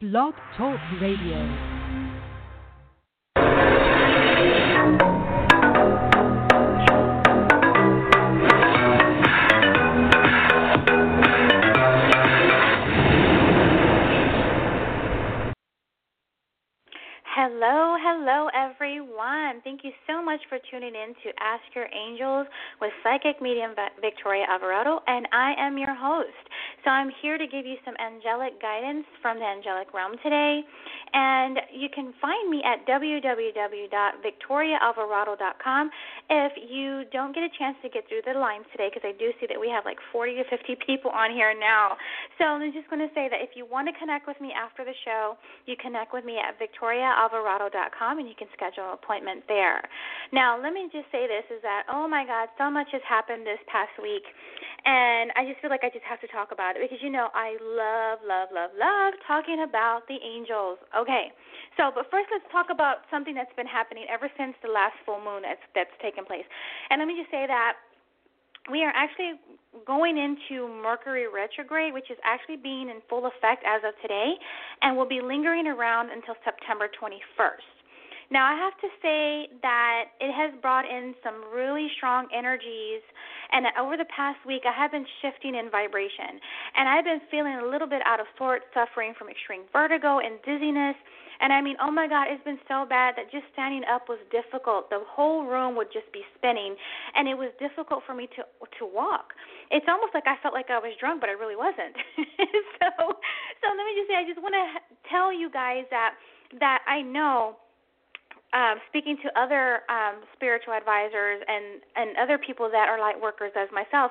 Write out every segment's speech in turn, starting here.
Blog Talk Radio. Hello, hello everyone. Thank you so much for tuning in to Ask Your Angels with Psychic Medium Victoria Alvarado, and I am your host. So I'm here to give you some angelic guidance from the angelic realm today. And you can find me at www.victoriaalvarado.com if you don't get a chance to get through the lines today, because I do see that we have like 40 to 50 people on here now. So I'm just going to say that if you want to connect with me after the show, you connect with me at victoriaalvarado.com and you can schedule an appointment there. Now, let me just say this is that, oh my God, so much has happened this past week. And I just feel like I just have to talk about it because, you know, I love, love, love, love talking about the angels. Okay, so but first let's talk about something that's been happening ever since the last full moon that's that's taken place. And let me just say that we are actually going into Mercury retrograde, which is actually being in full effect as of today, and will be lingering around until September 21st. Now, I have to say that it has brought in some really strong energies, and over the past week, I have been shifting in vibration, and I've been feeling a little bit out of sorts, suffering from extreme vertigo and dizziness. And I mean, oh my God, it's been so bad that just standing up was difficult. The whole room would just be spinning, and it was difficult for me to to walk. It's almost like I felt like I was drunk, but I really wasn't. so, so let me just say, I just want to tell you guys that that I know um, speaking to other um, spiritual advisors and, and other people that are light workers as myself,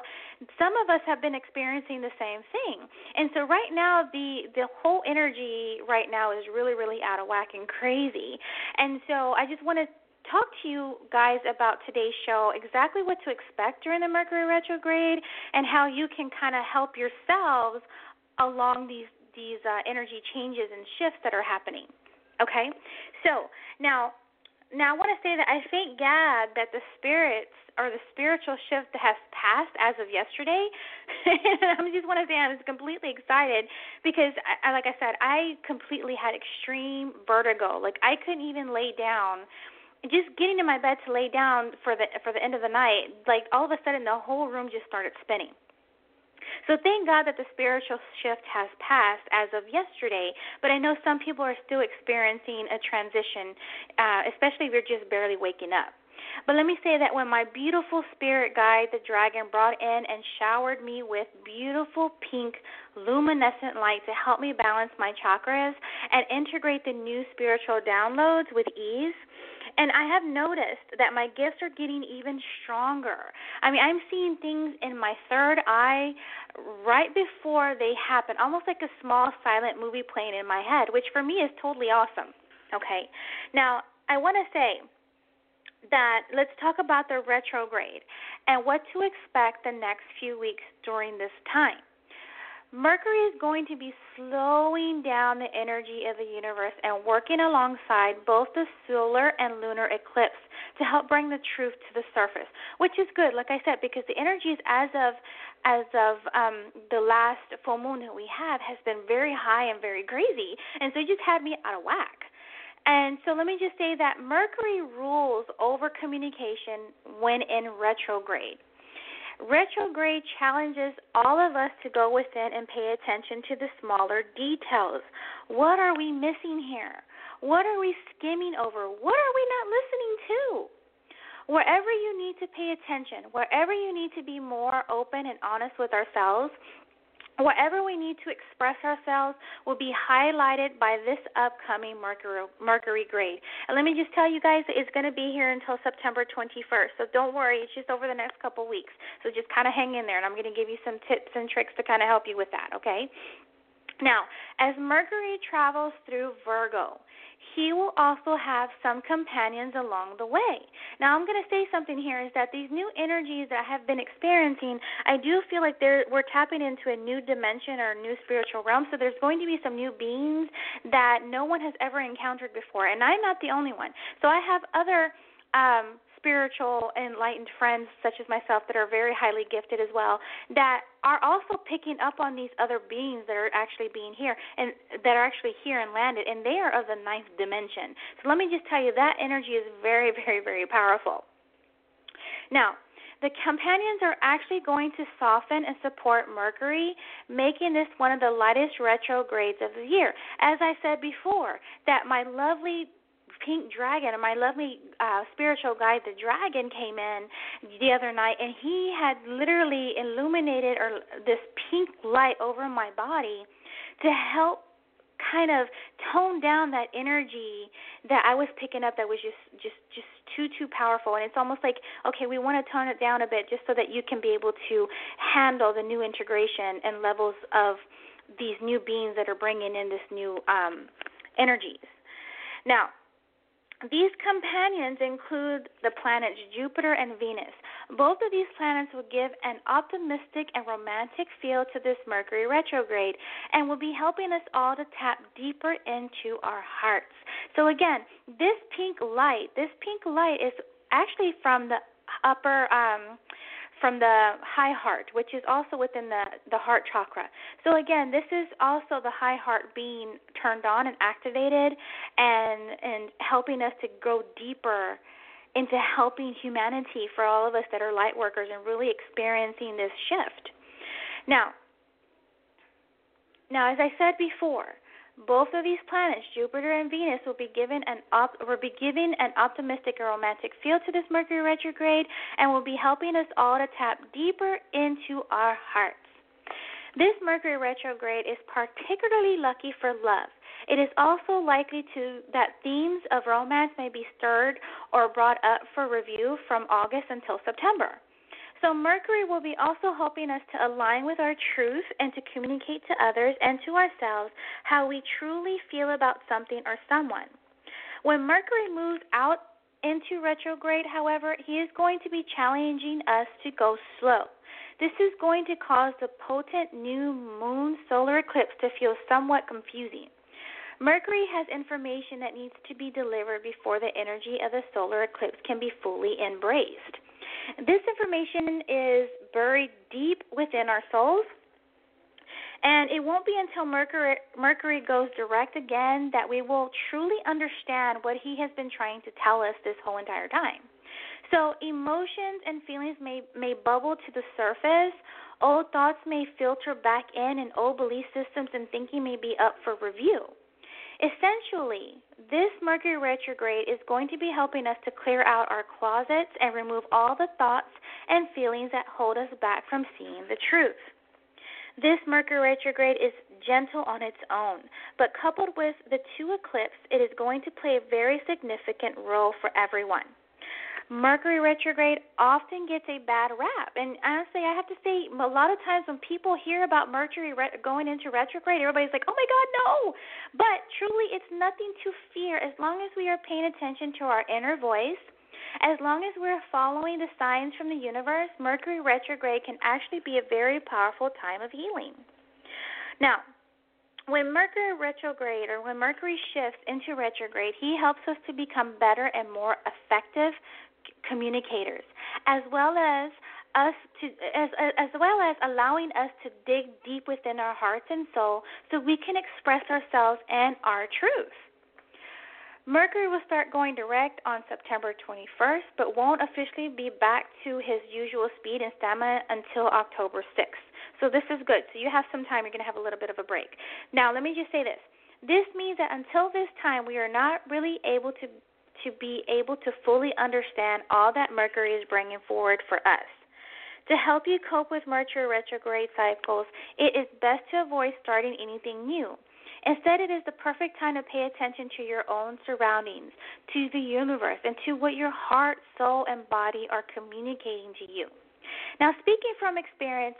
some of us have been experiencing the same thing. And so right now, the the whole energy right now is really, really out of whack and crazy. And so I just want to talk to you guys about today's show, exactly what to expect during the Mercury retrograde, and how you can kind of help yourselves along these these uh, energy changes and shifts that are happening. Okay, so now now I want to say that I thank God that the spirits or the spiritual shift has passed as of yesterday. I just want to say I'm completely excited because, I, like I said, I completely had extreme vertigo. Like I couldn't even lay down. Just getting in my bed to lay down for the for the end of the night, like all of a sudden the whole room just started spinning. So thank God that the spiritual shift has passed as of yesterday, but I know some people are still experiencing a transition, uh, especially if you're just barely waking up. But let me say that when my beautiful spirit guide, the dragon, brought in and showered me with beautiful pink luminescent light to help me balance my chakras and integrate the new spiritual downloads with ease, and I have noticed that my gifts are getting even stronger. I mean, I'm seeing things in my third eye right before they happen, almost like a small silent movie playing in my head, which for me is totally awesome. Okay. Now, I want to say that let's talk about the retrograde and what to expect the next few weeks during this time. Mercury is going to be slowing down the energy of the universe and working alongside both the solar and lunar eclipse to help bring the truth to the surface, which is good, like I said, because the energies as of as of um, the last full moon that we have has been very high and very crazy, and so it just had me out of whack. And so let me just say that Mercury rules over communication when in retrograde. Retrograde challenges all of us to go within and pay attention to the smaller details. What are we missing here? What are we skimming over? What are we not listening to? Wherever you need to pay attention, wherever you need to be more open and honest with ourselves, Whatever we need to express ourselves will be highlighted by this upcoming Mercury, Mercury grade. And let me just tell you guys, it's going to be here until September 21st. So don't worry, it's just over the next couple weeks. So just kind of hang in there, and I'm going to give you some tips and tricks to kind of help you with that, okay? Now, as Mercury travels through Virgo, he will also have some companions along the way. Now, I'm going to say something here is that these new energies that I have been experiencing, I do feel like they're, we're tapping into a new dimension or a new spiritual realm. So there's going to be some new beings that no one has ever encountered before, and I'm not the only one. So I have other um, spiritual, enlightened friends such as myself that are very highly gifted as well that are also picking up on these other beings that are actually being here and that are actually here and landed, and they are of the ninth dimension. So let me just tell you that energy is very, very, very powerful. Now, the companions are actually going to soften and support Mercury, making this one of the lightest retrogrades of the year. As I said before, that my lovely pink dragon and my lovely uh spiritual guide the dragon came in the other night and he had literally illuminated or this pink light over my body to help kind of tone down that energy that I was picking up that was just just just too too powerful. And it's almost like okay we want to tone it down a bit just so that you can be able to handle the new integration and levels of these new beings that are bringing in this new um energies. Now these companions include the planets Jupiter and Venus. Both of these planets will give an optimistic and romantic feel to this Mercury retrograde and will be helping us all to tap deeper into our hearts. So, again, this pink light, this pink light is actually from the upper. Um, from the high heart, which is also within the, the heart chakra. So, again, this is also the high heart being turned on and activated and, and helping us to go deeper into helping humanity for all of us that are light workers and really experiencing this shift. Now, now as I said before, both of these planets, Jupiter and Venus, will be given an op- will be giving an optimistic and romantic feel to this Mercury retrograde and will be helping us all to tap deeper into our hearts. This Mercury retrograde is particularly lucky for love. It is also likely to that themes of romance may be stirred or brought up for review from August until September. So, Mercury will be also helping us to align with our truth and to communicate to others and to ourselves how we truly feel about something or someone. When Mercury moves out into retrograde, however, he is going to be challenging us to go slow. This is going to cause the potent new moon solar eclipse to feel somewhat confusing. Mercury has information that needs to be delivered before the energy of the solar eclipse can be fully embraced. This information is buried deep within our souls. And it won't be until Mercury, Mercury goes direct again that we will truly understand what he has been trying to tell us this whole entire time. So emotions and feelings may may bubble to the surface. Old thoughts may filter back in, and old belief systems and thinking may be up for review. Essentially, this Mercury retrograde is going to be helping us to clear out our closets and remove all the thoughts and feelings that hold us back from seeing the truth. This Mercury retrograde is gentle on its own, but coupled with the two eclipses, it is going to play a very significant role for everyone. Mercury retrograde often gets a bad rap. And honestly, I have to say, a lot of times when people hear about Mercury re- going into retrograde, everybody's like, oh my God, no. But truly, it's nothing to fear as long as we are paying attention to our inner voice. As long as we're following the signs from the universe, Mercury retrograde can actually be a very powerful time of healing. Now, when Mercury retrograde or when Mercury shifts into retrograde, he helps us to become better and more effective communicators, as well as us to as as well as allowing us to dig deep within our hearts and soul so we can express ourselves and our truth. Mercury will start going direct on September 21st, but won't officially be back to his usual speed and stamina until October 6th. So this is good. So you have some time. You're going to have a little bit of a break. Now, let me just say this. This means that until this time, we are not really able to to be able to fully understand all that Mercury is bringing forward for us. To help you cope with Mercury retrograde cycles, it is best to avoid starting anything new. Instead, it is the perfect time to pay attention to your own surroundings, to the universe, and to what your heart, soul, and body are communicating to you. Now, speaking from experience,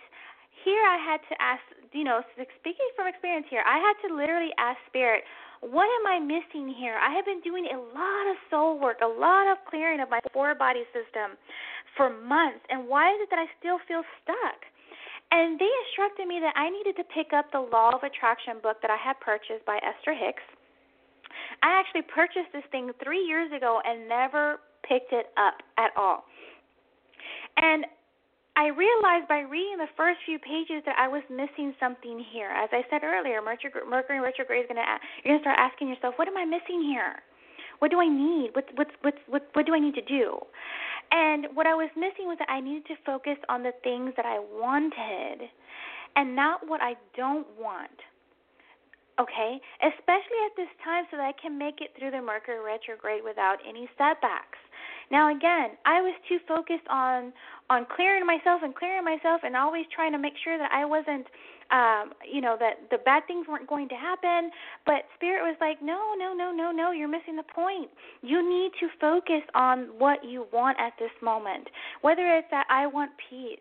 here I had to ask, you know, speaking from experience here, I had to literally ask Spirit, what am I missing here? I have been doing a lot of soul work, a lot of clearing of my four body system for months, and why is it that I still feel stuck? And they instructed me that I needed to pick up the Law of Attraction book that I had purchased by Esther Hicks. I actually purchased this thing three years ago and never picked it up at all. And I realized by reading the first few pages that I was missing something here. As I said earlier, Mercury, retrograde is going to you're going to start asking yourself, what am I missing here? What do I need? What what what what what do I need to do? And what I was missing was that I needed to focus on the things that I wanted and not what I don't want. Okay? Especially at this time so that I can make it through the Mercury retrograde without any setbacks. Now again, I was too focused on on clearing myself and clearing myself and always trying to make sure that I wasn't um you know that the bad things weren't going to happen. But spirit was like no no no no no you're missing the point. You need to focus on what you want at this moment. Whether it's that i want peace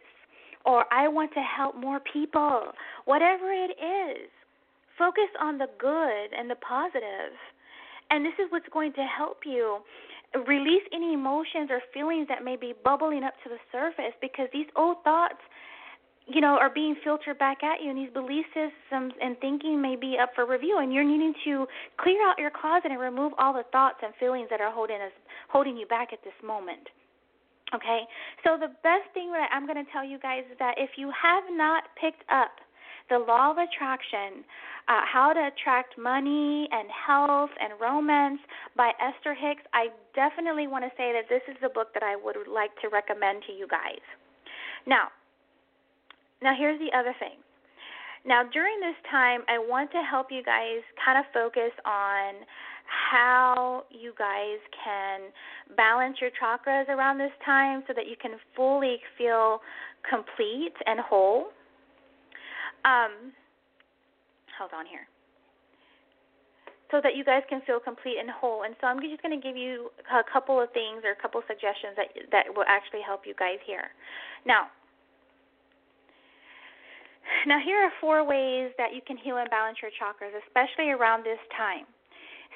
or i want to help more people whatever it is focus on the good and the positive. and this is what's going to help you release any emotions or feelings that may be bubbling up to the surface because these old thoughts you know are being filtered back at you and these belief systems and thinking may be up for review and you're needing to clear out your closet and remove all the thoughts and feelings that are holding us holding you back at this moment okay? So the best thing that i'm going to tell you guys is that if you have not picked up the law of attraction uh, How to Attract Money and Health and Romance by Esther Hicks. I definitely want to say that this is the book that I would like to recommend to you guys. Now, now here's the other thing. Now, during this time, I want to help you guys kind of focus on how you guys can balance your chakras around this time so that you can fully feel complete and whole. Um, hold on here so that you guys can feel complete and whole. And so I'm just going to give you a couple of things or a couple of suggestions that that will actually help you guys here. Now, now here are four ways that you can heal and balance your chakras, especially around this time.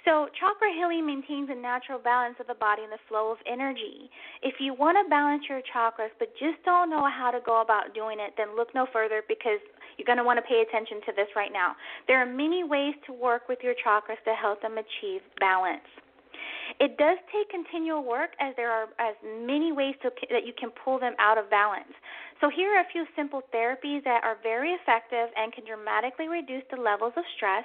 So, chakra healing maintains a natural balance of the body and the flow of energy. If you want to balance your chakras but just don't know how to go about doing it, then look no further because you're going to want to pay attention to this right now. There are many ways to work with your chakras to help them achieve balance. It does take continual work as there are as many ways to, that you can pull them out of balance. So here are a few simple therapies that are very effective and can dramatically reduce the levels of stress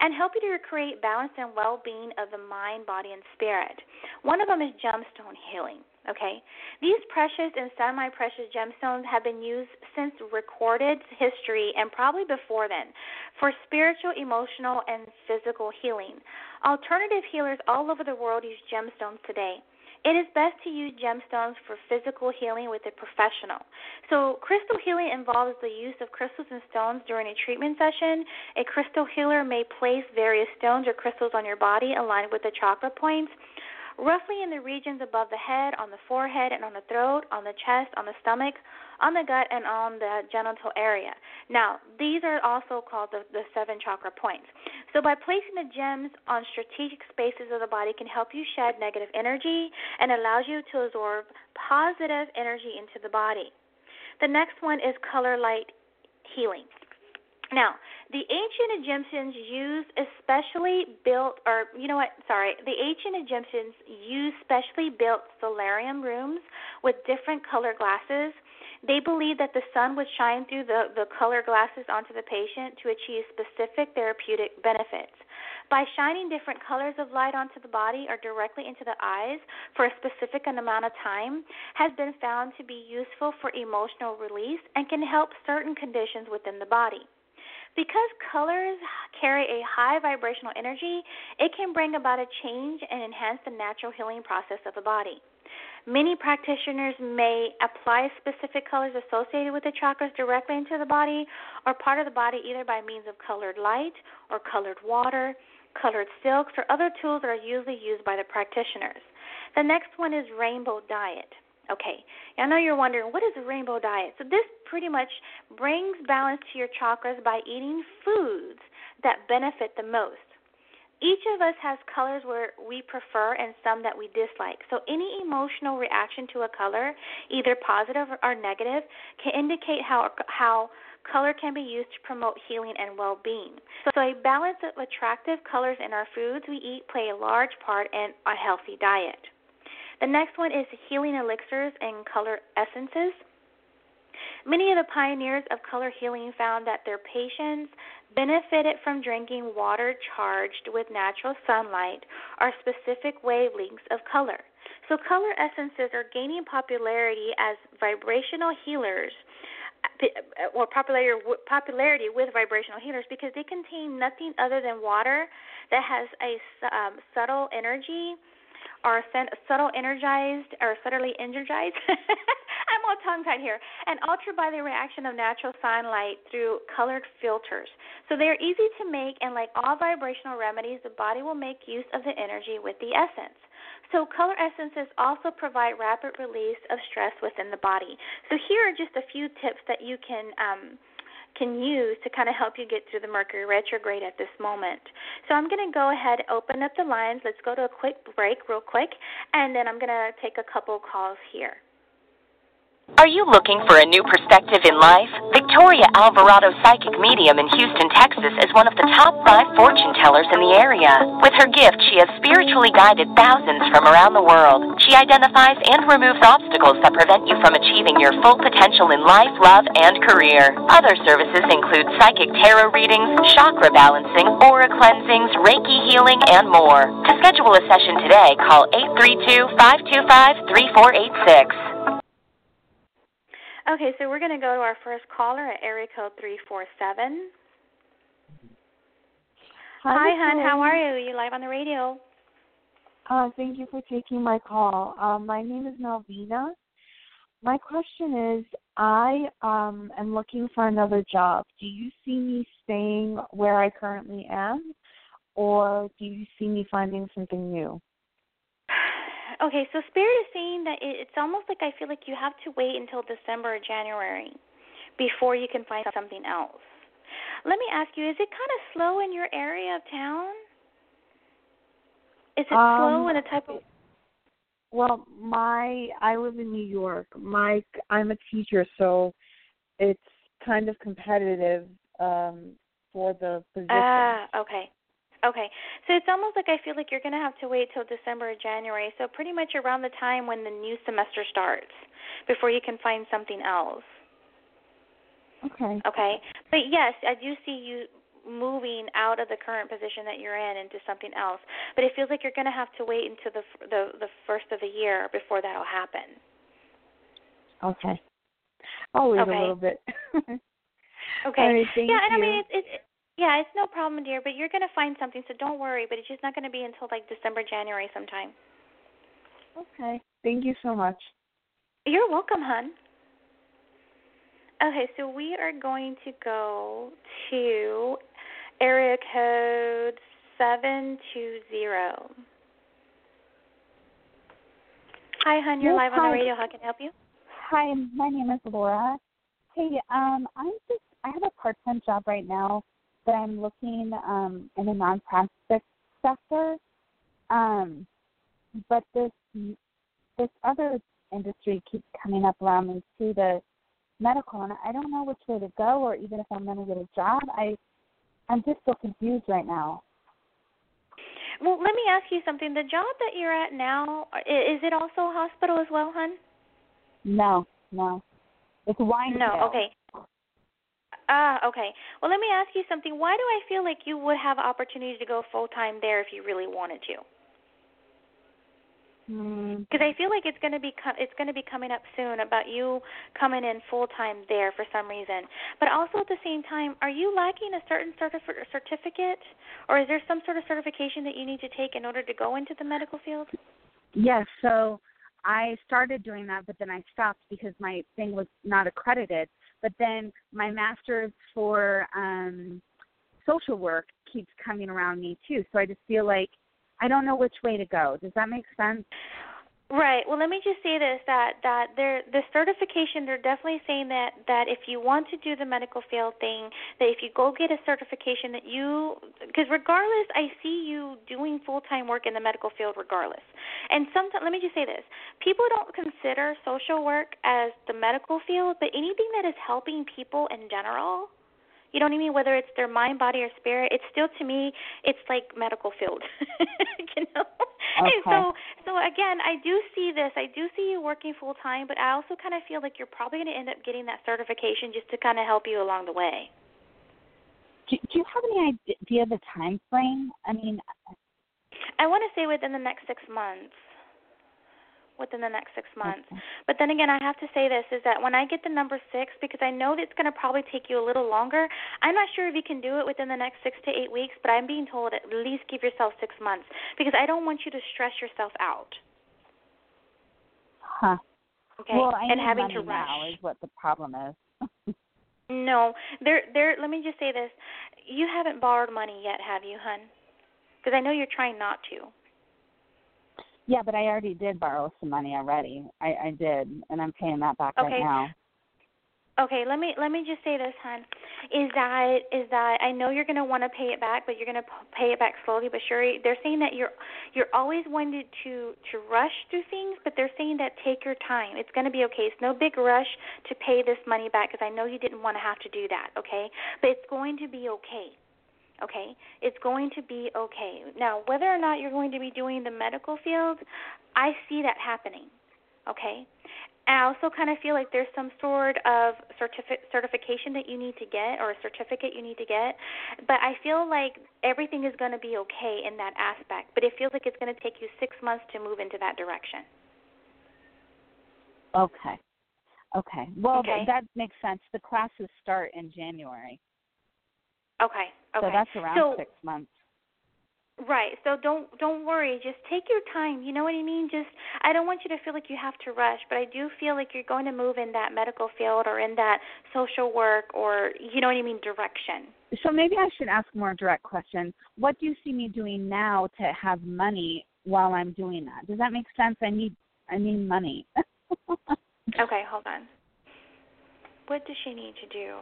and help you to create balance and well-being of the mind, body, and spirit. One of them is gemstone healing. Okay? These precious and semi precious gemstones have been used since recorded history and probably before then for spiritual, emotional, and physical healing. Alternative healers all over the world use gemstones today. It is best to use gemstones for physical healing with a professional. So, crystal healing involves the use of crystals and stones during a treatment session. A crystal healer may place various stones or crystals on your body aligned with the chakra points roughly in the regions above the head, on the forehead, and on the throat, on the chest, on the stomach, on the gut, and on the genital area. Now, these are also called the, the seven chakra points. So, by placing the gems on strategic spaces of the body, can help you shed negative energy and allows you to absorb positive energy into the body. The next one is color light healing. Now, the ancient Egyptians used especially built, or you know what, sorry, the ancient Egyptians used specially built solarium rooms with different color glasses. They believed that the sun would shine through the, the color glasses onto the patient to achieve specific therapeutic benefits. By shining different colors of light onto the body or directly into the eyes for a specific amount of time has been found to be useful for emotional release and can help certain conditions within the body. Because colors carry a high vibrational energy, it can bring about a change and enhance the natural healing process of the body. Many practitioners may apply specific colors associated with the chakras directly into the body or part of the body either by means of colored light or colored water, colored silks, or other tools that are usually used by the practitioners. The next one is rainbow diet. Okay, I know you're wondering what is a rainbow diet. So this pretty much brings balance to your chakras by eating foods that benefit the most. Each of us has colors where we prefer and some that we dislike. So any emotional reaction to a color, either positive or negative, can indicate how how color can be used to promote healing and well-being. So a balance of attractive colors in our foods we eat play a large part in a healthy diet. The next one is healing elixirs and color essences. Many of the pioneers of color healing found that their patients benefited from drinking water charged with natural sunlight or specific wavelengths of color. So, color essences are gaining popularity as vibrational healers or popularity popularity with vibrational healers because they contain nothing other than water that has a um, subtle energy or subtle energized or subtly energized. I'm all tongue tied here. An ultraviolet reaction of natural sunlight through colored filters. So they are easy to make, and like all vibrational remedies, the body will make use of the energy with the essence. So, color essences also provide rapid release of stress within the body. So, here are just a few tips that you can. Um, can use to kind of help you get through the Mercury retrograde at this moment. So I'm going to go ahead open up the lines. Let's go to a quick break real quick and then I'm going to take a couple calls here. Are you looking for a new perspective in life? Victoria Alvarado Psychic Medium in Houston, Texas is one of the top five fortune tellers in the area. With her gift, she has spiritually guided thousands from around the world. She identifies and removes obstacles that prevent you from achieving your full potential in life, love, and career. Other services include psychic tarot readings, chakra balancing, aura cleansings, Reiki healing, and more. To schedule a session today, call 832 525 3486. Okay, so we're going to go to our first caller at area code 347. Hi, Hi hon. How are you? You live on the radio. Uh, thank you for taking my call. Um, my name is Malvina. My question is I um, am looking for another job. Do you see me staying where I currently am, or do you see me finding something new? Okay, so Spirit is saying that it's almost like I feel like you have to wait until December or January before you can find something else. Let me ask you, is it kind of slow in your area of town? Is it um, slow in a type of Well, my I live in New York. My I'm a teacher, so it's kind of competitive um for the position. Ah, okay. Okay. So it's almost like I feel like you're going to have to wait till December or January. So pretty much around the time when the new semester starts before you can find something else. Okay. Okay. But yes, I do see you moving out of the current position that you're in into something else. But it feels like you're going to have to wait until the the the first of the year before that'll happen. Okay. I'll wait okay. a little bit. okay. Right, yeah, and you. I mean it's it, yeah, it's no problem, dear. But you're gonna find something, so don't worry. But it's just not gonna be until like December, January, sometime. Okay. Thank you so much. You're welcome, hon. Okay, so we are going to go to area code seven two zero. Hi, hon. You're yes, live hi. on the radio. How can I help you? Hi, my name is Laura. Hey, um, I'm just I have a part-time job right now that I'm looking um, in the nonprofit sector. Um, but this this other industry keeps coming up around me too, the medical, and I don't know which way to go, or even if I'm going to get a job. I I'm just so confused right now. Well, let me ask you something. The job that you're at now is it also a hospital as well, hon? No, no. It's wine. No, okay. Ah, okay. Well, let me ask you something. Why do I feel like you would have opportunity to go full time there if you really wanted to? Because I feel like it's going to be co- it's going to be coming up soon about you coming in full time there for some reason. But also at the same time, are you lacking a certain certif- certificate, or is there some sort of certification that you need to take in order to go into the medical field? Yes. So I started doing that, but then I stopped because my thing was not accredited. But then my master's for um, social work keeps coming around me too. So I just feel like I don't know which way to go. Does that make sense? Right. Well, let me just say this: that that they're the certification. They're definitely saying that that if you want to do the medical field thing, that if you go get a certification, that you because regardless, I see you doing full time work in the medical field regardless. And sometimes, let me just say this: people don't consider social work as the medical field, but anything that is helping people in general you know what I mean? Whether it's their mind, body, or spirit, it's still to me, it's like medical field. you know, Okay. so so again, I do see this. I do see you working full time, but I also kind of feel like you're probably going to end up getting that certification just to kind of help you along the way. Do, do you have any idea of the time frame? I mean, uh, I want to say within the next six months. Within the next six months. But then again, I have to say this is that when I get the number six, because I know that it's going to probably take you a little longer. I'm not sure if you can do it within the next six to eight weeks, but I'm being told at least give yourself six months because I don't want you to stress yourself out. huh? Okay, Well, I and need having money to rush. now is what the problem is. No, there, there. Let me just say this: you haven't borrowed money yet, have you, hun? Because I know you're trying not to. Yeah, but I already did borrow some money already. I, I did, and I'm paying that back Okay. right now. Okay, let me let me just say this, hon. Is that is that I know you're going to want to pay it back, but you're going to pay it back slowly but surely. They're saying that you're you're always wanted to to rush through things, but they're saying that take your time. It's going to be okay. It's no big rush to pay this money back because I know you didn't want to have to do that, okay? But it's going to be okay. Okay? It's going to be okay. Now, whether or not you're going to be doing the medical field, I see that happening. Okay? And I also kind of feel like there's some sort of certifi- certification that you need to get or a certificate you need to get. But I feel like everything is going to be okay in that aspect. But it feels like it's going to take you six months to move into that direction. Okay. Okay. Well, Okay. that makes sense. The classes start in January, Okay. Okay. so that's around So- six months. Right. So don't don't worry. Just take your time. You know what I mean? Just I don't want you to feel like you have to rush, but I do feel like you're going to move in that medical field or in that social work or you know what I mean direction. So maybe I should ask a more direct question. What do you see me doing now to have money while I'm doing that? Does that make sense? I need I need money. Okay, hold on. What does she need to do?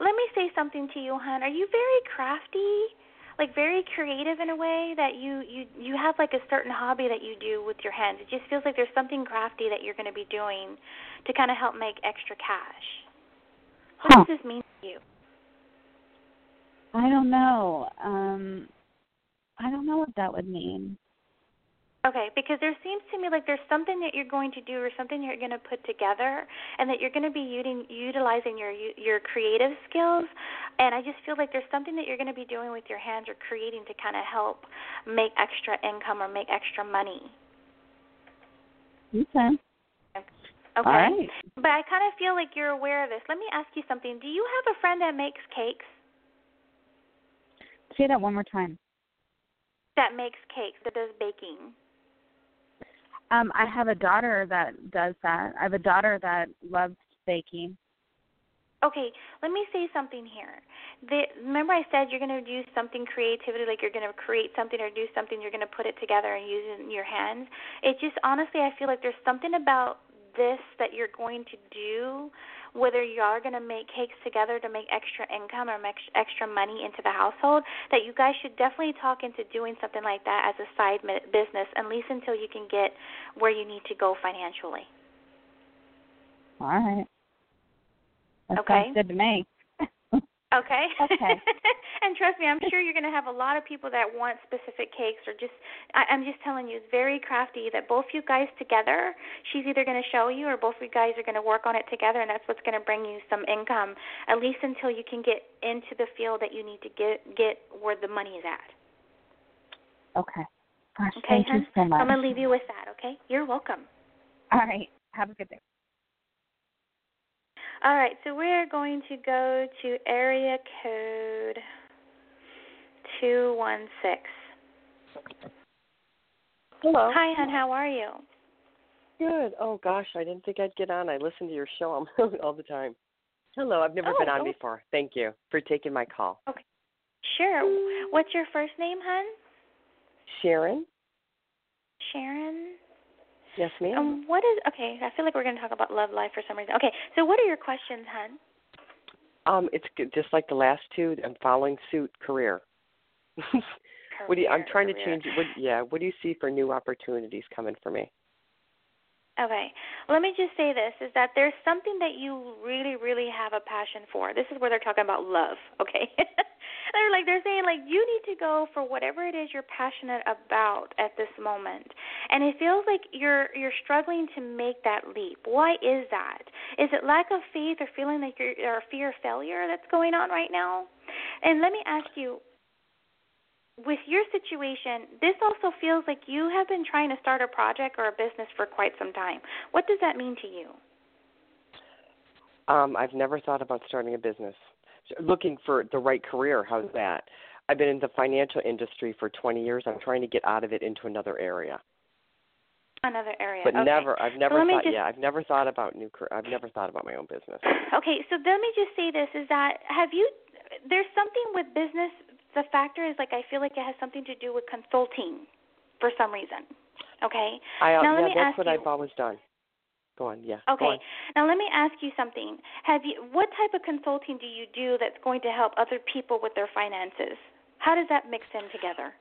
Let me say something to you, hon. Are you very crafty? Like very creative in a way that you you you have like a certain hobby that you do with your hands. It just feels like there's something crafty that you're going to be doing to kind of help make extra cash. What Huh. does this mean to you? I don't know. Um I don't know what that would mean. Okay, because there seems to me like there's something that you're going to do or something you're going to put together, and that you're going to be uting, utilizing your your creative skills. And I just feel like there's something that you're going to be doing with your hands or creating to kind of help make extra income or make extra money. Okay. Okay. All right. But I kind of feel like you're aware of this. Let me ask you something. Do you have a friend that makes cakes? Say that one more time. That makes cakes, that does baking. Um, I have a daughter that does that. I have a daughter that loves baking. Okay, let me say something here. The, remember, I said you're going to do something creativity, like you're going to create something or do something. You're going to put it together and use it in your hands. It just honestly, I feel like there's something about this that you're going to do, whether you are going to make cakes together to make extra income or make extra money into the household, that you guys should definitely talk into doing something like that as a side business, at least until you can get where you need to go financially. All right. That Okay. sounds good to me. Okay. Okay. and trust me, I'm sure you're going to have a lot of people that want specific cakes or just I, I'm just telling you, it's very crafty that both you guys together, she's either going to show you or both you guys are going to work on it together and that's what's going to bring you some income at least until you can get into the field that you need to get get where the money is at. Okay. Gosh, Okay, thank you so much. I'm going to leave you with that, okay? You're welcome. All right. Have a good day. All right, so we're going to go to area code 216. Hello. Hi, hon, how are you? Good. Oh gosh, I didn't think I'd get on. I listen to your show all the time. Hello, I've never Oh, been on oh. before. Thank you for taking my call. Okay. Sure. What's your first name, hun? Sharon? Sharon. Yes, ma'am. Um, what is okay? I feel like we're going to talk about love life for some reason. Okay, so what are your questions, hun? Um, it's just like the last two. I'm following suit. Career. what do you? I'm Career, trying to change. What? Yeah. What do you see for new opportunities coming for me? Okay. Let me just say this is that there's something that you really, really have a passion for. This is where they're talking about love, okay? they're like they're saying like you need to go for whatever it is you're passionate about at this moment. And it feels like you're you're struggling to make that leap. Why is that? Is it lack of faith or feeling like you're or fear of failure that's going on right now? And let me ask you, with your situation, this also feels like you have been trying to start a project or a business for quite some time. What does that mean to you? Um, I've never thought about starting a business. Looking for the right career, how's that? I've been in the financial industry for 20 years. I'm trying to get out of it into another area. Another area. But okay. never, I've never so thought. Just, yeah, I've never thought about new. career. I've never thought about my own business. Okay, so let me just say this: is that have you? There's something with business the factor is like I feel like it has something to do with consulting for some reason. Okay. I, uh, now let yeah, me that's ask what you, I've always done. Go on, yeah. Okay. On. Now let me ask you something. Have you what type of consulting do you do that's going to help other people with their finances? How does that mix in together?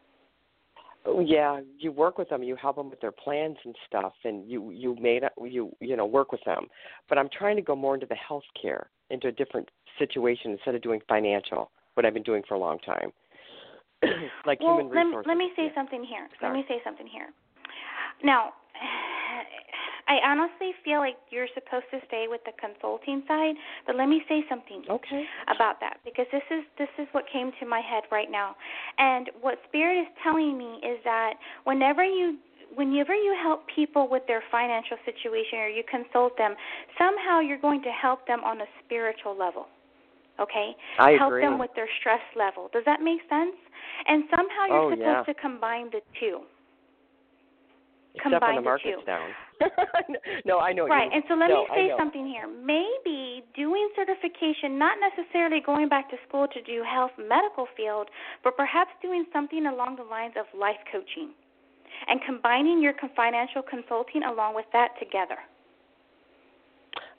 Oh, yeah, you work with them, you help them with their plans and stuff, and you you made you you know work with them. But I'm trying to go more into the healthcare, into a different situation instead of doing financial, what I've been doing for a long time. like well, human let resources. Me, let me say yeah. something here. Sorry. Let me say something here. Now, I honestly feel like you're supposed to stay with the consulting side, but let me say something okay. about that because this is this is what came to my head right now. And what spirit is telling me is that whenever you whenever you help people with their financial situation or you consult them, somehow you're going to help them on a spiritual level. Okay? I help agree. them with their stress level. Does that make sense? And somehow you're oh, supposed yeah. to combine the two. Except combine when the market's two. down. no, I know. Right, and so let no, me say something here. Maybe doing certification, not necessarily going back to school to do health medical field, but perhaps doing something along the lines of life coaching and combining your financial consulting along with that together.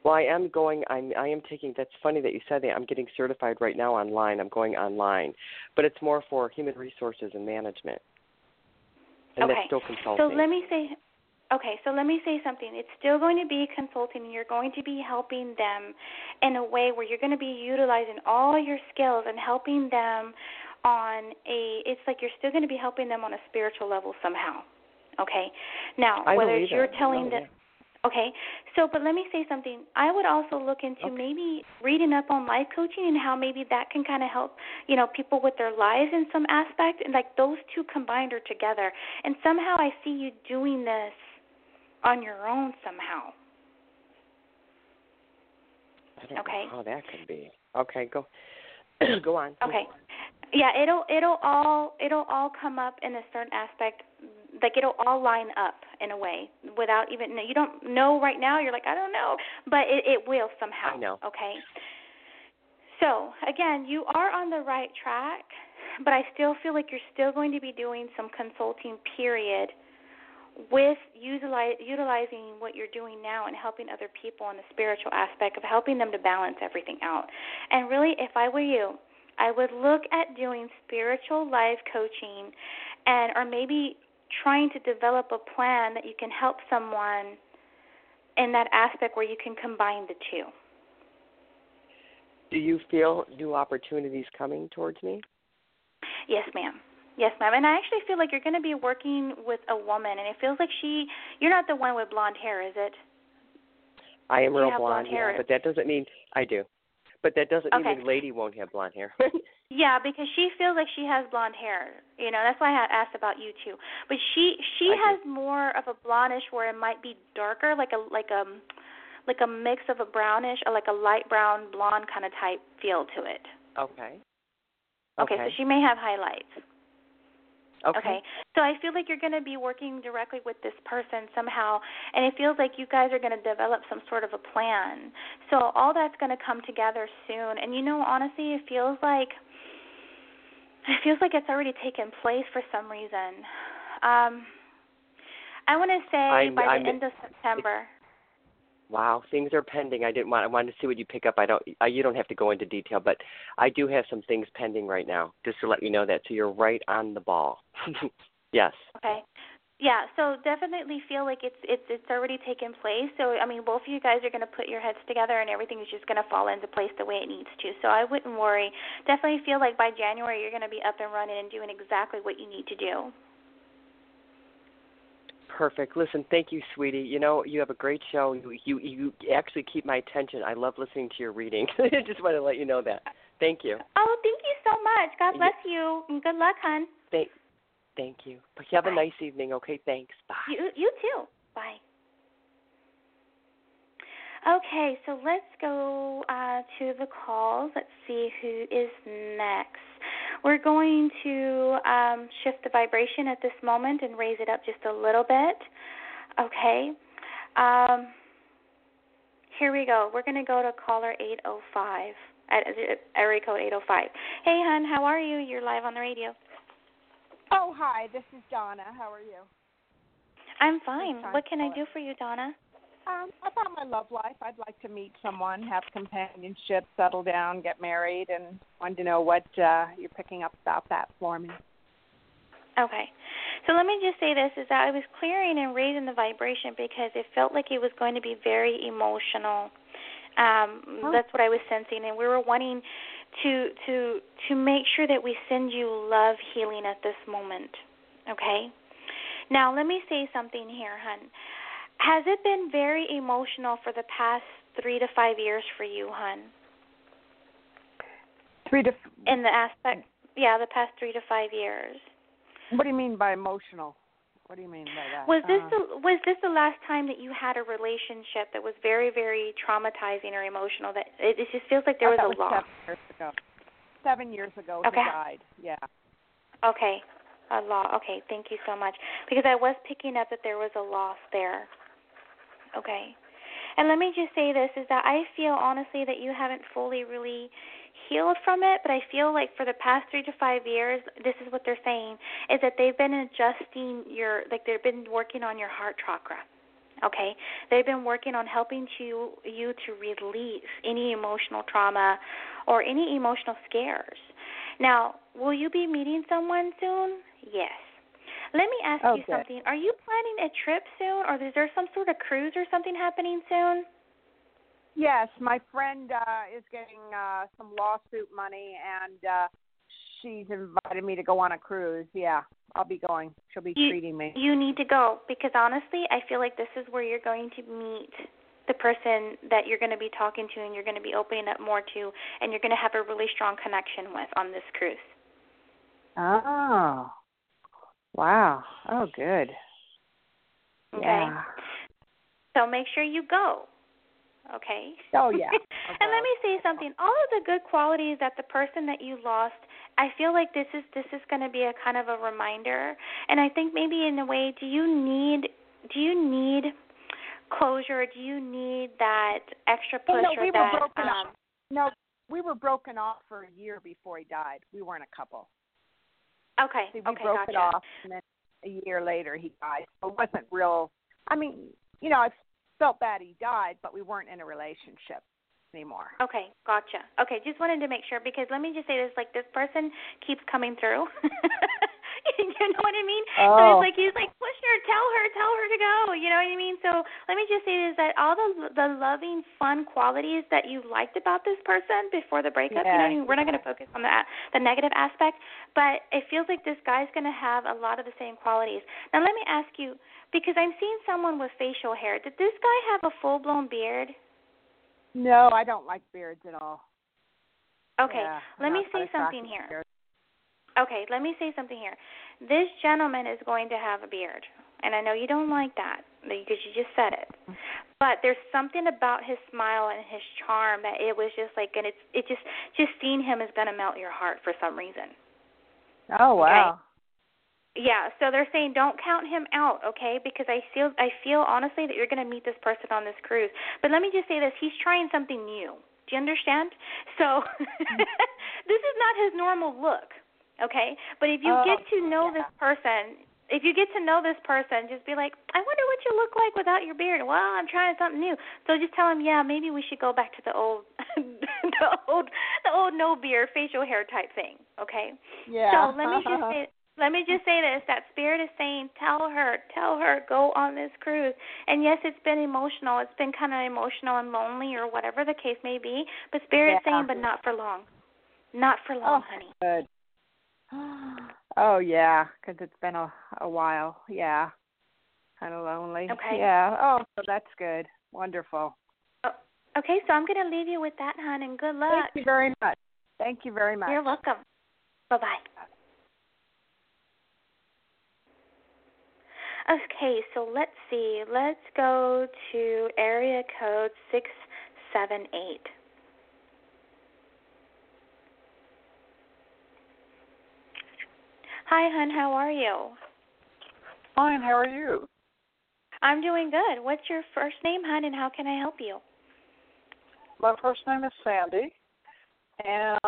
Well, I am going. I'm. I am taking. That's funny that you said that. I'm getting certified right now online. I'm going online, but it's more for human resources and management. And okay. that's still consulting. So let me say. Okay, so let me say something. It's still going to be consulting, you're going to be helping them in a way where you're going to be utilizing all your skills and helping them on a. It's like you're still going to be helping them on a spiritual level somehow. Okay. Now, I whether believe you're telling them. Okay, so but let me say something. I would also look into Okay. maybe reading up on life coaching and how maybe that can kind of help, you know, people with their lives in some aspect, and like those two combined are together. And somehow I see you doing this on your own somehow. I don't Okay. know how that could be. Okay, go. go on. Okay. Yeah, it'll it'll all it'll all come up in a certain aspect like it'll all line up in a way without even you don't know right now you're like I don't know but it it will somehow I know. okay so again you are on the right track but I still feel like you're still going to be doing some consulting period with utilize, utilizing what you're doing now and helping other people in the spiritual aspect of helping them to balance everything out and really if I were you I would look at doing spiritual life coaching and or maybe trying to develop a plan that you can help someone in that aspect where you can combine the two. Do you feel new opportunities coming towards me? Yes, ma'am. Yes, ma'am. And I actually feel like you're going to be working with a woman, and it feels like she. You're not the one with blonde hair, is it? I am You real blonde blonde, yeah, hair. but that doesn't mean I do. But that doesn't Okay. mean the lady won't have blonde hair. Yeah, because she feels like she has blonde hair. You know, that's why I asked about you too. But she she I do. has more of a blondish where it might be darker, like a like a like a mix of a brownish or like a light brown blonde kind of type feel to it. Okay. okay. Okay, so she may have highlights. Okay. So I feel like you're going to be working directly with this person somehow, and it feels like you guys are going to develop some sort of a plan. So all that's going to come together soon. And you know, honestly, it feels like it feels like it's already taken place for some reason. Um, I want to say I'm- by the I'm- end of September. Wow, things are pending. I didn't want. I wanted to see what you pick up. I don't. Uh, you don't have to go into detail, but I do have some things pending right now, just to let you know that. So you're right on the ball. yes. Okay. Yeah, so definitely feel like it's it's it's already taken place. So I mean, both of you guys are going to put your heads together, and everything is just going to fall into place the way it needs to. So I wouldn't worry. Definitely feel like by January you're going to be up and running and doing exactly what you need to do. Perfect. Listen, thank you, sweetie. You know, you have a great show. You you, you actually keep my attention. I love listening to your reading. I just want to let you know that. Thank you. Oh, thank you so much. God bless you, and good luck, hon. Thank, thank you. But you have a nice evening. Okay, thanks. Bye. You you too. Bye. Okay, so let's go uh, to the calls. Let's see who is next. We're going to um, shift the vibration at this moment and raise it up just a little bit. Okay. Um, here we go. We're going to go to caller 805 at area code 805. Hey, hon, how are you? You're live on the radio. Oh, hi. This is Donna. How are you? I'm fine. What can I do for you, Donna? Um, about my love life, I'd like to meet someone, have companionship, settle down, get married, and wanted to know what uh, you're picking up about that for me. Okay. So let me just say this is that I was clearing and raising the vibration because it felt like it was going to be very emotional. Um, Oh. That's what I was sensing, and we were wanting to to to make sure that we send you love healing at this moment. Okay. Now let me say something here, hun. Has it been very emotional for the past three to five years for you, hun? Three to. In the aspect, yeah, the past three to five years. What do you mean by emotional? What do you mean by that? Was this Uh, the was this the last time that you had a relationship that was very very traumatizing or emotional? That it, it just feels like there oh, was a was loss. Seven years ago. Seven years ago, Okay. he died. Yeah. Okay, a loss. Okay, thank you so much because I was picking up that there was a loss there. Okay, and let me just say this: is that I feel honestly that you haven't fully really healed from it, but I feel like for the past three to five years, this is what they're saying is that they've been adjusting your like they've been working on your heart chakra. Okay, they've been working on helping to you to release any emotional trauma or any emotional scares. Now, will you be meeting someone soon? Yes. Let me ask Oh, you something. Are you planning a trip soon, or is there some sort of cruise or something happening soon? Yes, my friend uh, is getting uh, some lawsuit money, and uh, she's invited me to go on a cruise. Yeah, I'll be going. She'll be You- treating me. You need to go because honestly, I feel like this is where you're going to meet the person that you're going to be talking to and you're going to be opening up more to and you're going to have a really strong connection with on this cruise. Oh, wow. Oh, good. Okay? Yeah. So make sure you go. Okay? Oh, yeah. and let me say something. All of the good qualities that the person that you lost, I feel like this is this is going to be a kind of a reminder. And I think maybe in a way, do you need do you need closure? Do you need that extra push Well, no, or we were that broken um, off. No, we were broken off for a year before he died. We weren't a couple. Okay. We okay, broke gotcha. it off, and then a year later he died. So it wasn't real. I mean, you know, I felt bad he died, but we weren't in a relationship anymore. Okay, gotcha. Okay, just wanted to make sure because let me just say this: like this person keeps coming through. you know what I mean? So Oh. it's like he's like, tell her, tell her to go. You know what I mean? So let me just say this: that all the the loving, fun qualities that you liked about this person before the breakup. You know, what I Yeah. mean? we're not going to focus on the the negative aspect, but it feels like this guy's going to have a lot of the same qualities. Now, let me ask you because I'm seeing someone with facial hair. Did this guy have a full blown beard? No, I don't like beards at all. Okay, Yeah, let me say something here. beards. Okay, let me say something here. This gentleman is going to have a beard, and I know you don't like that because you just said it. Mm-hmm. But there's something about his smile and his charm that it was just like, and it's it just just seeing him is going to melt your heart for some reason. Oh wow. Yeah, so they're saying don't count him out, okay? Because I feel I feel honestly that you're going to meet this person on this cruise. But let me just say this: he's trying something new. Do you understand? So mm-hmm. this is not his normal look, okay? But if you Oh, get to know yeah. this person, if you get to know this person, just be like, I wonder what you look like without your beard. Well, I'm trying something new. So just tell him, yeah, maybe we should go back to the old, the old, the old no beard facial hair type thing, okay? Yeah. So let me just say let me just say this that spirit is saying tell her tell her go on this cruise and yes it's been emotional it's been kind of emotional and lonely or whatever the case may be but spirit's Yeah. saying but not for long not for long oh, honey Good. Oh yeah, 'cause it's been a a while. Yeah. Kind of lonely. Okay. Yeah. Oh, so that's good. Wonderful. Oh, okay so i'm going to leave you with that hon and good luck Thank you very much. Thank you very much. you're welcome bye bye Okay, so let's see. Let's go to area code 678. Hi, hon. How are you? Fine, how are you? I'm doing good. What's your first name, hon, and how can I help you? My first name is Sandy, and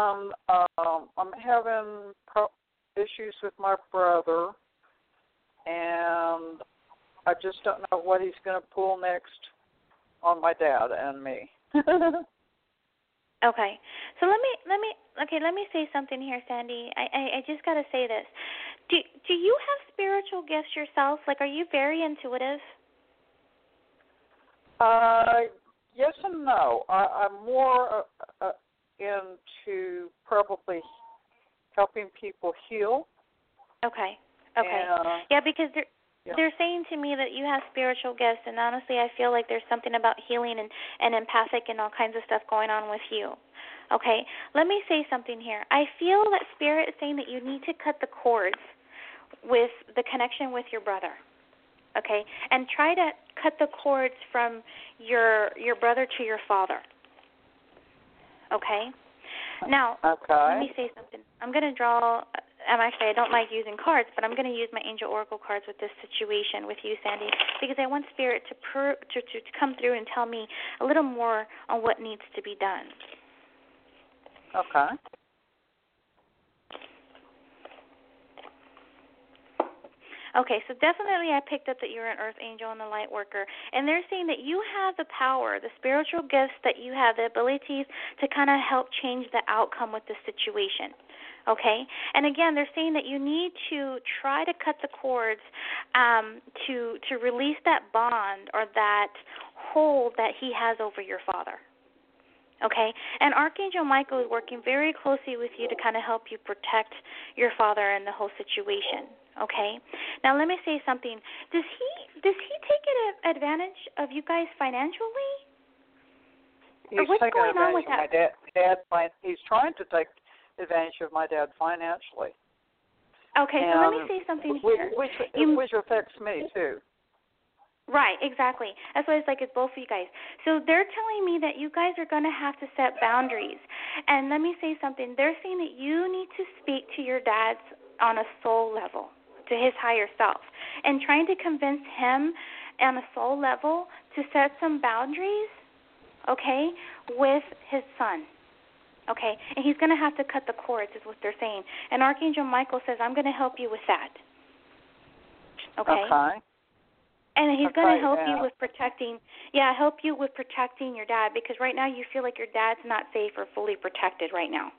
um, I'm having pro- issues with my brother, and I just don't know what he's going to pull next on my dad and me. Okay. So let me let me okay, let me say something here, Sandy. I I, I just got to say this. Do do you have spiritual gifts yourself? Like are you very intuitive? uh, yes and no. I, I'm more uh, uh, into probably helping people heal. Okay. Okay. And, Yeah, because they're Yeah. they're saying to me that you have spiritual gifts, and honestly, I feel like there's something about healing and and empathic and all kinds of stuff going on with you. Okay, let me say something here. I feel that spirit is saying that you need to cut the cords with the connection with your brother. Okay, and try to cut the cords from your your brother to your father. Okay. Now, okay. let me say something. I'm going to draw. I'm actually I don't like using cards, but I'm going to use my angel oracle cards with this situation with you, Sandy, because I want spirit to per, to, to to come through and tell me a little more on what needs to be done. Okay. Okay, so definitely I picked up that you're an earth angel and a light worker. And they're saying that you have the power, the spiritual gifts that you have, the abilities to kind of help change the outcome with the situation. Okay? And again, they're saying that you need to try to cut the cords um, to to release that bond or that hold that he has over your father. Okay? And Archangel Michael is working very closely with you to kind of help you protect your father and the whole situation. Okay? Now let me say something. Does he does he take an advantage of you guys financially? He's what's taking going on advantage with of my dad. Dad, he's trying to take advantage of my dad financially. Okay, so let me And say something which, here. which, You- which affects me too. Right, exactly. That's why it's like it's both of you guys. So they're telling me that you guys are going to have to set boundaries. And let me say something. They're saying that you need to speak to your dad on a soul level, to his higher self, and trying to convince him on a soul level to set some boundaries, okay, with his son. Okay, and he's going to have to cut the cords, is what they're saying. And Archangel Michael says, I'm going to help you with that. Okay? Okay. And he's Okay, going to help yeah. you with protecting, yeah, help you with protecting your dad because right now you feel like your dad's not safe or fully protected right now.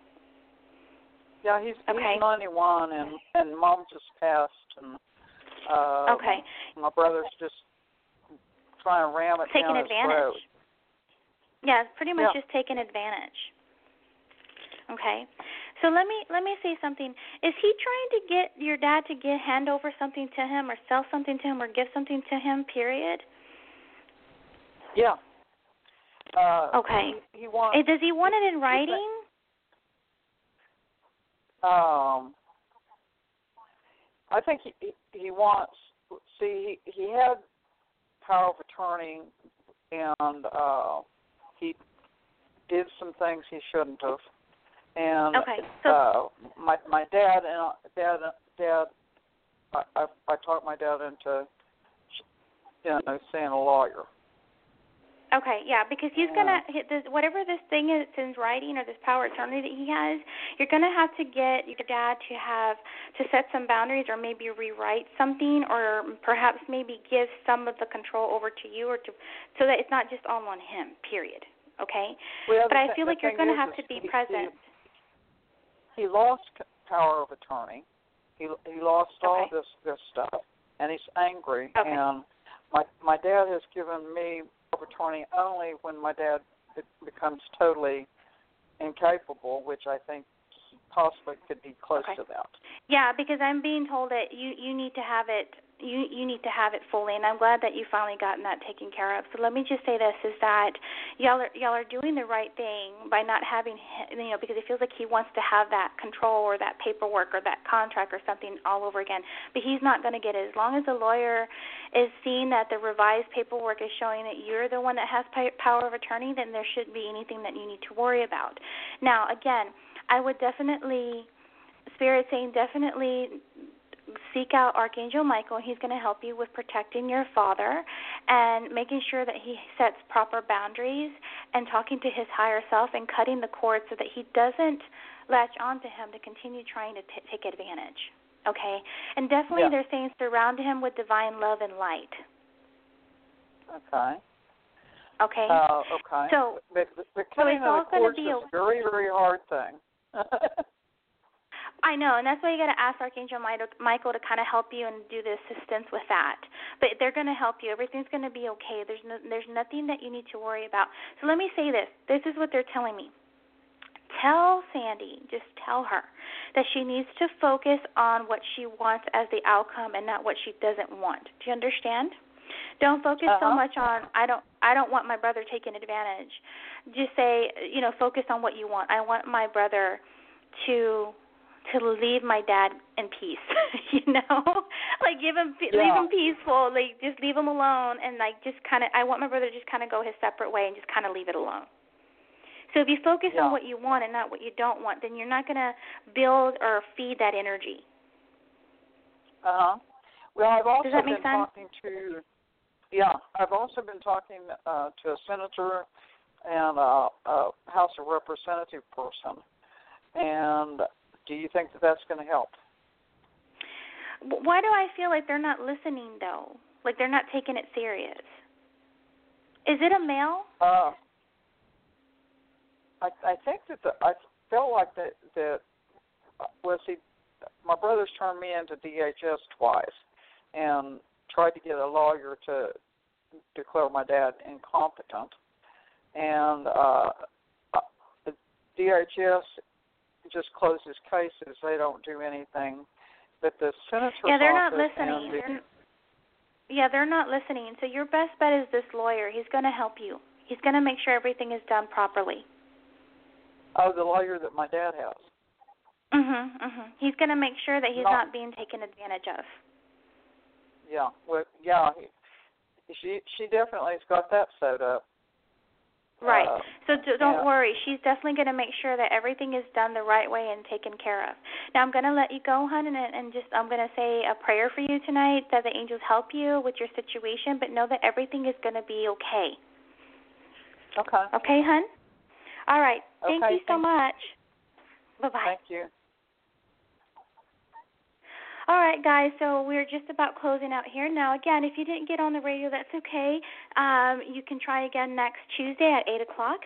Yeah, he's Okay. he's 91 and and mom just passed and uh Okay. my brother's just trying to ram it Taking down his advantage. throat. Yeah, pretty much Yeah. just taking advantage. Okay. So let me let me say something. Is he trying to get your dad to get hand over something to him or sell something to him or give something to him, period? Yeah. Uh Okay. He, he wants Eh, Does he want it in writing? um I think he he he wants see he, he had power of attorney and uh he did some things he shouldn't have and Okay. So uh my my dad and dad dad I I, I talked my dad into you know seeing a lawyer Okay, yeah, because he's gonna hit this whatever this thing is in writing or this power of attorney that he has. You're gonna have to get your dad to have to set some boundaries, or maybe rewrite something, or perhaps maybe give some of the control over to you, or to so that it's not just all on him. Period. Okay, well, but I feel like you're gonna have to be present. He, lost power of attorney He he lost all this this stuff, and he's angry. Okay. And my my dad has given me power of attorney only when my dad becomes totally incapable, which I think possibly could be close Okay. to that. Yeah, because I'm being told that you you need to have it you you need to have it fully, and I'm glad that you finally gotten that taken care of. So let me just say this: is that y'all are y'all are doing the right thing by not having you know because it feels like he wants to have that control or that paperwork or that contract or something all over again, but he's not going to get it as long as the lawyer is seeing that the revised paperwork is showing that you're the one that has power of attorney. Then there shouldn't be anything that you need to worry about. Now, again, I would definitely Spirit saying definitely seek out Archangel Michael. He's going to help you with protecting your father and making sure that he sets proper boundaries and talking to his higher self and cutting the cord so that he doesn't latch onto him to continue trying to t- take advantage. Okay? And definitely Yeah. they're saying surround him with divine love and light. Okay. Okay? Uh, okay. So- but, but, but so it's all the gonna cords be is a- a very very hard thing. I know, and that's why you got to ask Archangel Mi- Michael to kind of help you and do the assistance with that. But they're going to help you. Everything's going to be okay. There's no, there's nothing that you need to worry about. So let me say this. This is what they're telling me. Tell Sandy, just tell her that she needs to focus on what she wants as the outcome and not what she doesn't want. Do you understand? Don't focus so Uh-huh. much on I don't I don't want my brother taking advantage. Just say, you know, focus on what you want. I want my brother to to leave my dad in peace, you know? like give him leave him peaceful, like just leave him alone and like just kind of I want my brother to just kind of go his separate way and just kind of leave it alone. So if you focus Yeah. on what you want and not what you don't want, then you're not going to build or feed that energy. Uh huh. Well, I've also been sense? talking to, yeah, I've also been talking uh, to a senator and a, a House of Representative person. And do you think that that's going to help? Why do I feel like they're not listening though? Like they're not taking it serious. Is it a male? Uh, I I think that the I felt like that that well see, my brother's turned me into DHS twice, and tried to get a lawyer to declare my dad incompetent, and uh, uh, DHS just closes cases. They don't do anything. But the senator's Yeah, they're not listening. the- yeah, they're not listening. So your best bet is this lawyer. He's going to help you. He's going to make sure everything is done properly. oh, the lawyer that my dad has. Mhm, mhm. He's going to make sure that he's No. not being taken advantage of. Yeah, well, yeah, he, she she definitely's got that set up. Right. Uh, So d- don't yeah. worry. She's definitely going to make sure that everything is done the right way and taken care of. Now I'm going to let you go, hon, and, and just I'm going to say a prayer for you tonight that the angels help you with your situation, but know that everything is going to be okay. Okay. Okay, hon? All right. Thank Okay, you so much. Bye-bye. Thank you. All right, guys. So we're just about closing out here. Now, again, if you didn't get on the radio, that's okay. Um, you can try again next Tuesday at 8 o'clock.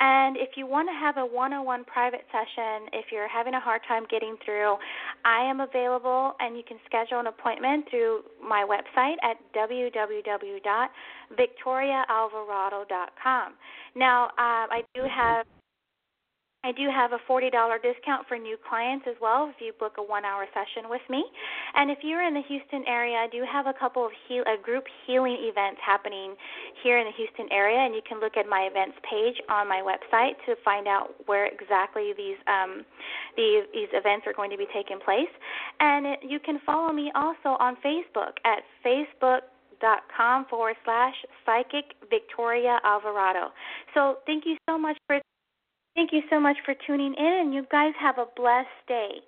And if you want to have a one on one private session, if you're having a hard time getting through, I am available and you can schedule an appointment through my website at www.victoriaalvarado.com. Now, um, I do have I do have a $40 discount for new clients as well if you book a one hour session with me. And if you're in the Houston area, I do have a couple of heal, a group healing events happening here in the Houston area, and you can look at my events page on my website to find out where exactly these um, these, these events are going to be taking place. And it, you can follow me also on Facebook at facebook.com forward slash psychic Victoria Alvarado. So thank you so much for Thank you so much for tuning in, and you guys have a blessed day.